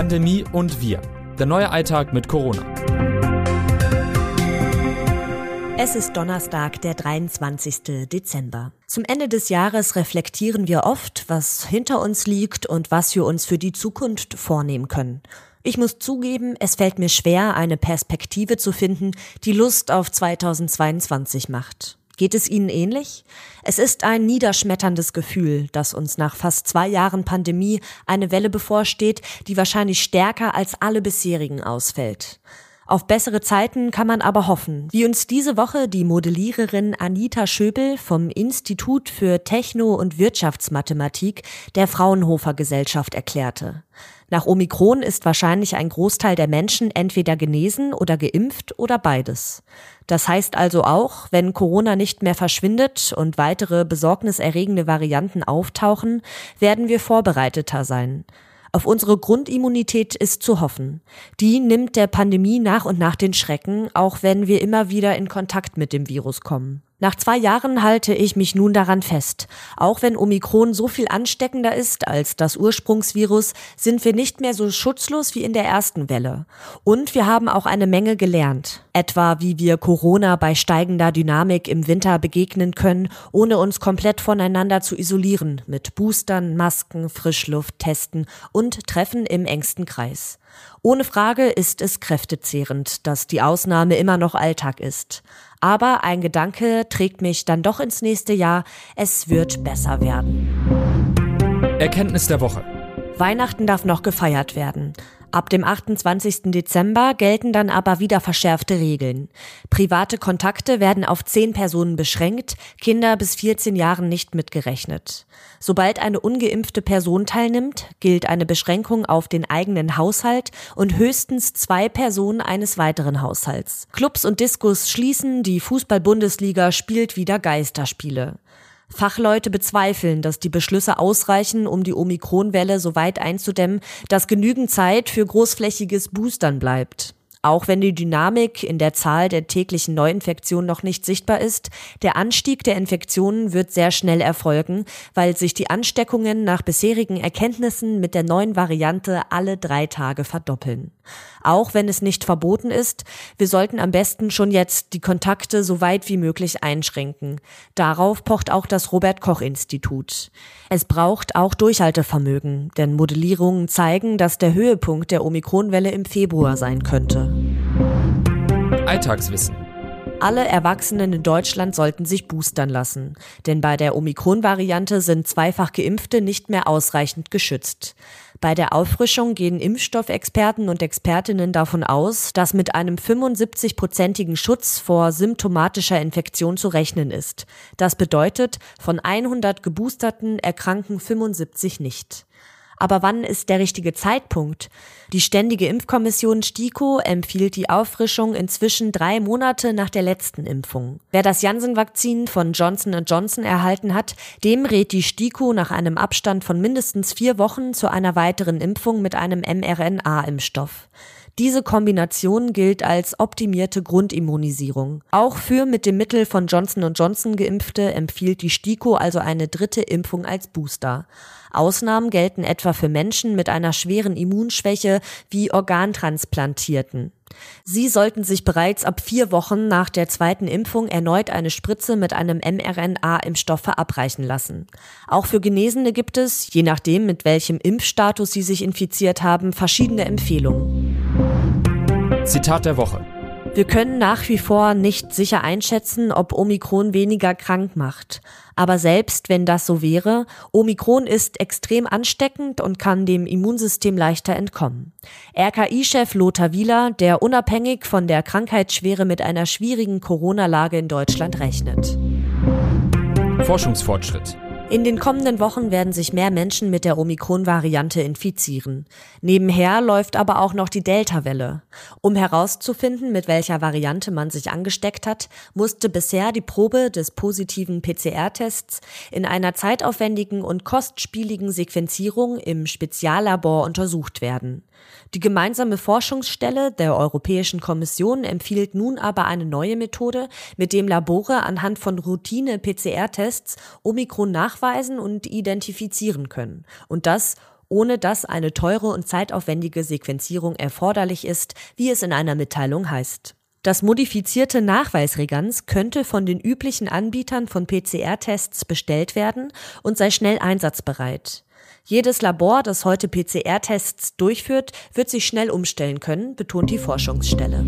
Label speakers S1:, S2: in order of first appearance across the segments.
S1: Pandemie und wir. Der neue Alltag mit Corona.
S2: Es ist Donnerstag, der 23. Dezember. Zum Ende des Jahres reflektieren wir oft, was hinter uns liegt und was wir uns für die Zukunft vornehmen können. Ich muss zugeben, es fällt mir schwer, eine Perspektive zu finden, die Lust auf 2022 macht. Geht es Ihnen ähnlich? Es ist ein niederschmetterndes Gefühl, dass uns nach fast zwei Jahren Pandemie eine Welle bevorsteht, die wahrscheinlich stärker als alle bisherigen ausfällt. Auf bessere Zeiten kann man aber hoffen, wie uns diese Woche die Modelliererin Anita Schöbel vom Institut für Techno- und Wirtschaftsmathematik der Fraunhofer Gesellschaft erklärte. Nach Omikron ist wahrscheinlich ein Großteil der Menschen entweder genesen oder geimpft oder beides. Das heißt also auch, wenn Corona nicht mehr verschwindet und weitere besorgniserregende Varianten auftauchen, werden wir vorbereiteter sein. Auf unsere Grundimmunität ist zu hoffen. Die nimmt der Pandemie nach und nach den Schrecken, auch wenn wir immer wieder in Kontakt mit dem Virus kommen. Nach zwei Jahren halte ich mich nun daran fest. Auch wenn Omikron so viel ansteckender ist als das Ursprungsvirus, sind wir nicht mehr so schutzlos wie in der ersten Welle. Und wir haben auch eine Menge gelernt. Etwa, wie wir Corona bei steigender Dynamik im Winter begegnen können, ohne uns komplett voneinander zu isolieren, mit Boostern, Masken, Frischluft, Testen und Treffen im engsten Kreis. Ohne Frage ist es kräftezehrend, dass die Ausnahme immer noch Alltag ist. Aber ein Gedanke trägt mich dann doch ins nächste Jahr. Es wird besser werden.
S1: Erkenntnis der Woche.
S2: Weihnachten darf noch gefeiert werden. Ab dem 28. Dezember gelten dann aber wieder verschärfte Regeln. Private Kontakte werden auf zehn Personen beschränkt, Kinder bis 14 Jahren nicht mitgerechnet. Sobald eine ungeimpfte Person teilnimmt, gilt eine Beschränkung auf den eigenen Haushalt und höchstens zwei Personen eines weiteren Haushalts. Clubs und Diskos schließen, die Fußball-Bundesliga spielt wieder Geisterspiele. Fachleute bezweifeln, dass die Beschlüsse ausreichen, um die Omikronwelle so weit einzudämmen, dass genügend Zeit für großflächiges Boostern bleibt. Auch wenn die Dynamik in der Zahl der täglichen Neuinfektionen noch nicht sichtbar ist, der Anstieg der Infektionen wird sehr schnell erfolgen, weil sich die Ansteckungen nach bisherigen Erkenntnissen mit der neuen Variante alle drei Tage verdoppeln. Auch wenn es nicht verboten ist, wir sollten am besten schon jetzt die Kontakte so weit wie möglich einschränken. Darauf pocht auch das Robert Koch Institut. Es braucht auch Durchhaltevermögen, denn Modellierungen zeigen, dass der Höhepunkt der Omikronwelle im Februar sein könnte.
S1: Alltagswissen.
S2: Alle Erwachsenen in Deutschland sollten sich boostern lassen, denn bei der Omikron-Variante sind zweifach Geimpfte nicht mehr ausreichend geschützt. Bei der Auffrischung gehen Impfstoffexperten und Expertinnen davon aus, dass mit einem 75-prozentigen Schutz vor symptomatischer Infektion zu rechnen ist. Das bedeutet, von 100 Geboosterten erkranken 75 nicht. Aber wann ist der richtige Zeitpunkt? Die Ständige Impfkommission STIKO empfiehlt die Auffrischung inzwischen drei Monate nach der letzten Impfung. Wer das Janssen-Vakzin von Johnson Johnson erhalten hat, dem rät die STIKO nach einem Abstand von mindestens vier Wochen zu einer weiteren Impfung mit einem mRNA-Impfstoff. Diese Kombination gilt als optimierte Grundimmunisierung. Auch für mit dem Mittel von Johnson Johnson geimpfte empfiehlt die STIKO also eine dritte Impfung als Booster. Ausnahmen gelten etwa für Menschen mit einer schweren Immunschwäche wie Organtransplantierten. Sie sollten sich bereits ab vier Wochen nach der zweiten Impfung erneut eine Spritze mit einem mRNA-Impfstoff verabreichen lassen. Auch für Genesene gibt es, je nachdem mit welchem Impfstatus sie sich infiziert haben, verschiedene Empfehlungen.
S1: Zitat der Woche.
S2: Wir können nach wie vor nicht sicher einschätzen, ob Omikron weniger krank macht. Aber selbst wenn das so wäre, Omikron ist extrem ansteckend und kann dem Immunsystem leichter entkommen. RKI-Chef Lothar Wieler, der unabhängig von der Krankheitsschwere mit einer schwierigen Corona-Lage in Deutschland rechnet.
S1: Forschungsfortschritt.
S2: In den kommenden Wochen werden sich mehr Menschen mit der Omikron-Variante infizieren. Nebenher läuft aber auch noch die Delta-Welle. Um herauszufinden, mit welcher Variante man sich angesteckt hat, musste bisher die Probe des positiven PCR-Tests in einer zeitaufwendigen und kostspieligen Sequenzierung im Speziallabor untersucht werden. Die gemeinsame Forschungsstelle der Europäischen Kommission empfiehlt nun aber eine neue Methode, mit dem Labore anhand von Routine-PCR-Tests Omikron nachweisen und identifizieren können. Und das ohne dass eine teure und zeitaufwendige Sequenzierung erforderlich ist, wie es in einer Mitteilung heißt. Das modifizierte Nachweisreganz könnte von den üblichen Anbietern von PCR-Tests bestellt werden und sei schnell einsatzbereit. Jedes Labor, das heute PCR-Tests durchführt, wird sich schnell umstellen können, betont die Forschungsstelle.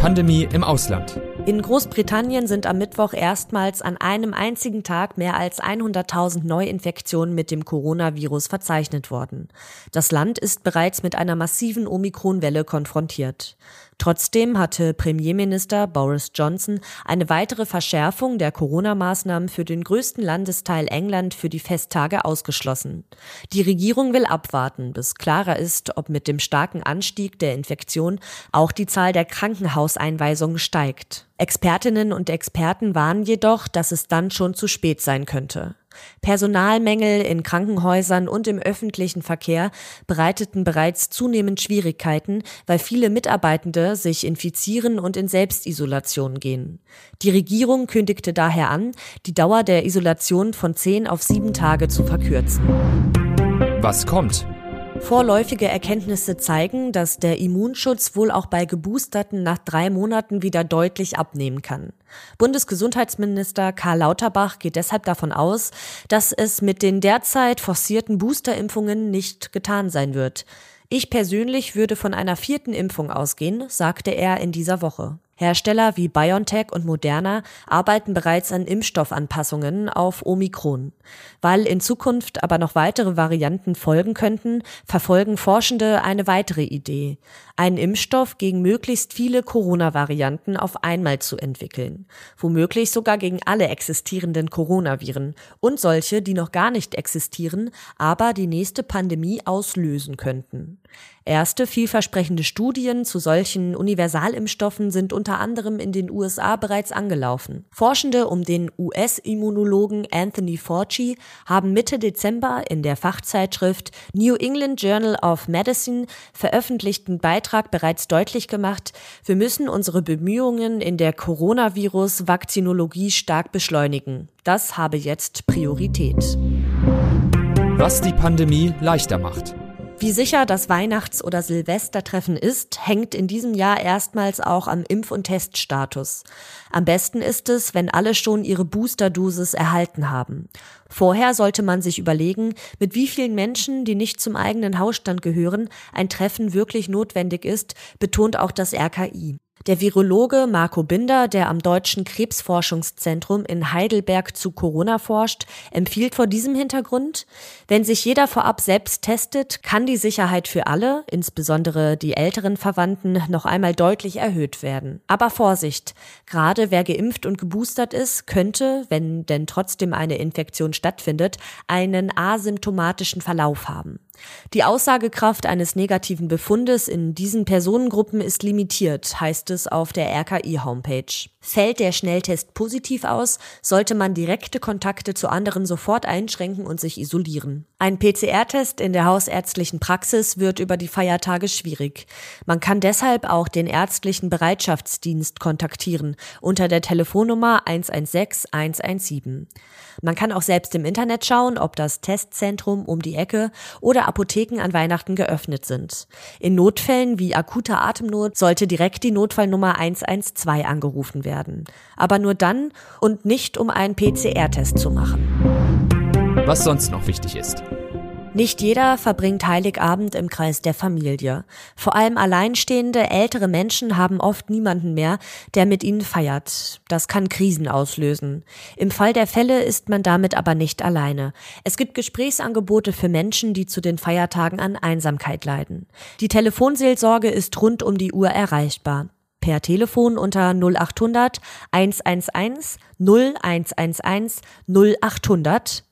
S1: Pandemie im Ausland.
S2: In Großbritannien sind am Mittwoch erstmals an einem einzigen Tag mehr als 100.000 Neuinfektionen mit dem Coronavirus verzeichnet worden. Das Land ist bereits mit einer massiven Omikronwelle konfrontiert. Trotzdem hatte Premierminister Boris Johnson eine weitere Verschärfung der Corona-Maßnahmen für den größten Landesteil England für die Festtage ausgeschlossen. Die Regierung will abwarten, bis klarer ist, ob mit dem starken Anstieg der Infektion auch die Zahl der Krankenhauseinweisungen steigt. Expertinnen und Experten warnen jedoch, dass es dann schon zu spät sein könnte. Personalmängel in Krankenhäusern und im öffentlichen Verkehr bereiteten bereits zunehmend Schwierigkeiten, weil viele Mitarbeitende sich infizieren und in Selbstisolation gehen. Die Regierung kündigte daher an, die Dauer der Isolation von zehn auf sieben Tage zu verkürzen.
S1: Was kommt?
S2: Vorläufige Erkenntnisse zeigen, dass der Immunschutz wohl auch bei Geboosterten nach drei Monaten wieder deutlich abnehmen kann. Bundesgesundheitsminister Karl Lauterbach geht deshalb davon aus, dass es mit den derzeit forcierten Boosterimpfungen nicht getan sein wird. Ich persönlich würde von einer vierten Impfung ausgehen, sagte er in dieser Woche. Hersteller wie BioNTech und Moderna arbeiten bereits an Impfstoffanpassungen auf Omikron. Weil in Zukunft aber noch weitere Varianten folgen könnten, verfolgen Forschende eine weitere Idee, einen Impfstoff gegen möglichst viele Corona-Varianten auf einmal zu entwickeln, womöglich sogar gegen alle existierenden Coronaviren und solche, die noch gar nicht existieren, aber die nächste Pandemie auslösen könnten. Erste vielversprechende Studien zu solchen Universalimpfstoffen sind unter anderem in den USA bereits angelaufen. Forschende um den US-Immunologen Anthony Fauci haben Mitte Dezember in der Fachzeitschrift New England Journal of Medicine veröffentlichten Beitrag bereits deutlich gemacht, wir müssen unsere Bemühungen in der Coronavirus-Vakzinologie stark beschleunigen. Das habe jetzt Priorität.
S1: Was die Pandemie leichter macht.
S2: Wie sicher das Weihnachts- oder Silvestertreffen ist, hängt in diesem Jahr erstmals auch am Impf- und Teststatus. Am besten ist es, wenn alle schon ihre Boosterdosis erhalten haben. Vorher sollte man sich überlegen, mit wie vielen Menschen, die nicht zum eigenen Hausstand gehören, ein Treffen wirklich notwendig ist, betont auch das RKI. Der Virologe Marco Binder, der am Deutschen Krebsforschungszentrum in Heidelberg zu Corona forscht, empfiehlt vor diesem Hintergrund, wenn sich jeder vorab selbst testet, kann die Sicherheit für alle, insbesondere die älteren Verwandten, noch einmal deutlich erhöht werden. Aber Vorsicht, gerade wer geimpft und geboostert ist, könnte, wenn denn trotzdem eine Infektion stattfindet, einen asymptomatischen Verlauf haben. Die Aussagekraft eines negativen Befundes in diesen Personengruppen ist limitiert, heißt es auf der RKI-Homepage. Fällt der Schnelltest positiv aus, sollte man direkte Kontakte zu anderen sofort einschränken und sich isolieren. Ein PCR-Test in der hausärztlichen Praxis wird über die Feiertage schwierig. Man kann deshalb auch den ärztlichen Bereitschaftsdienst kontaktieren unter der Telefonnummer 116 117. Man kann auch selbst im Internet schauen, ob das Testzentrum um die Ecke oder Apotheken an Weihnachten geöffnet sind. In Notfällen wie akuter Atemnot sollte direkt die Notfallnummer 112 angerufen werden. Aber nur dann und nicht um einen PCR-Test zu machen.
S1: Was sonst noch wichtig ist.
S2: Nicht jeder verbringt Heiligabend im Kreis der Familie. Vor allem alleinstehende ältere Menschen haben oft niemanden mehr, der mit ihnen feiert. Das kann Krisen auslösen. Im Fall der Fälle ist man damit aber nicht alleine. Es gibt Gesprächsangebote für Menschen, die zu den Feiertagen an Einsamkeit leiden. Die Telefonseelsorge ist rund um die Uhr erreichbar per Telefon unter 0800 111 0111 0800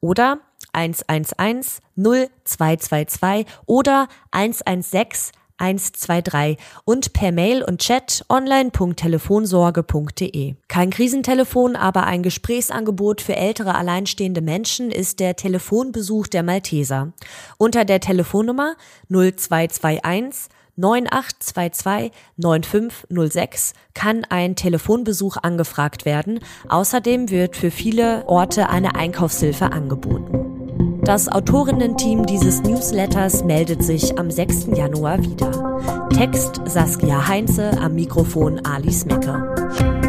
S2: oder 111 0222 oder 116 123 und per Mail und Chat online.telefonsorge.de. Kein Krisentelefon, aber ein Gesprächsangebot für ältere alleinstehende Menschen ist der Telefonbesuch der Malteser. Unter der Telefonnummer 0221 9822 9506 kann ein Telefonbesuch angefragt werden. Außerdem wird für viele Orte eine Einkaufshilfe angeboten. Das Autorinnen-Team dieses Newsletters meldet sich am 6. Januar wieder. Text Saskia Heinze, am Mikrofon Alice Mecke.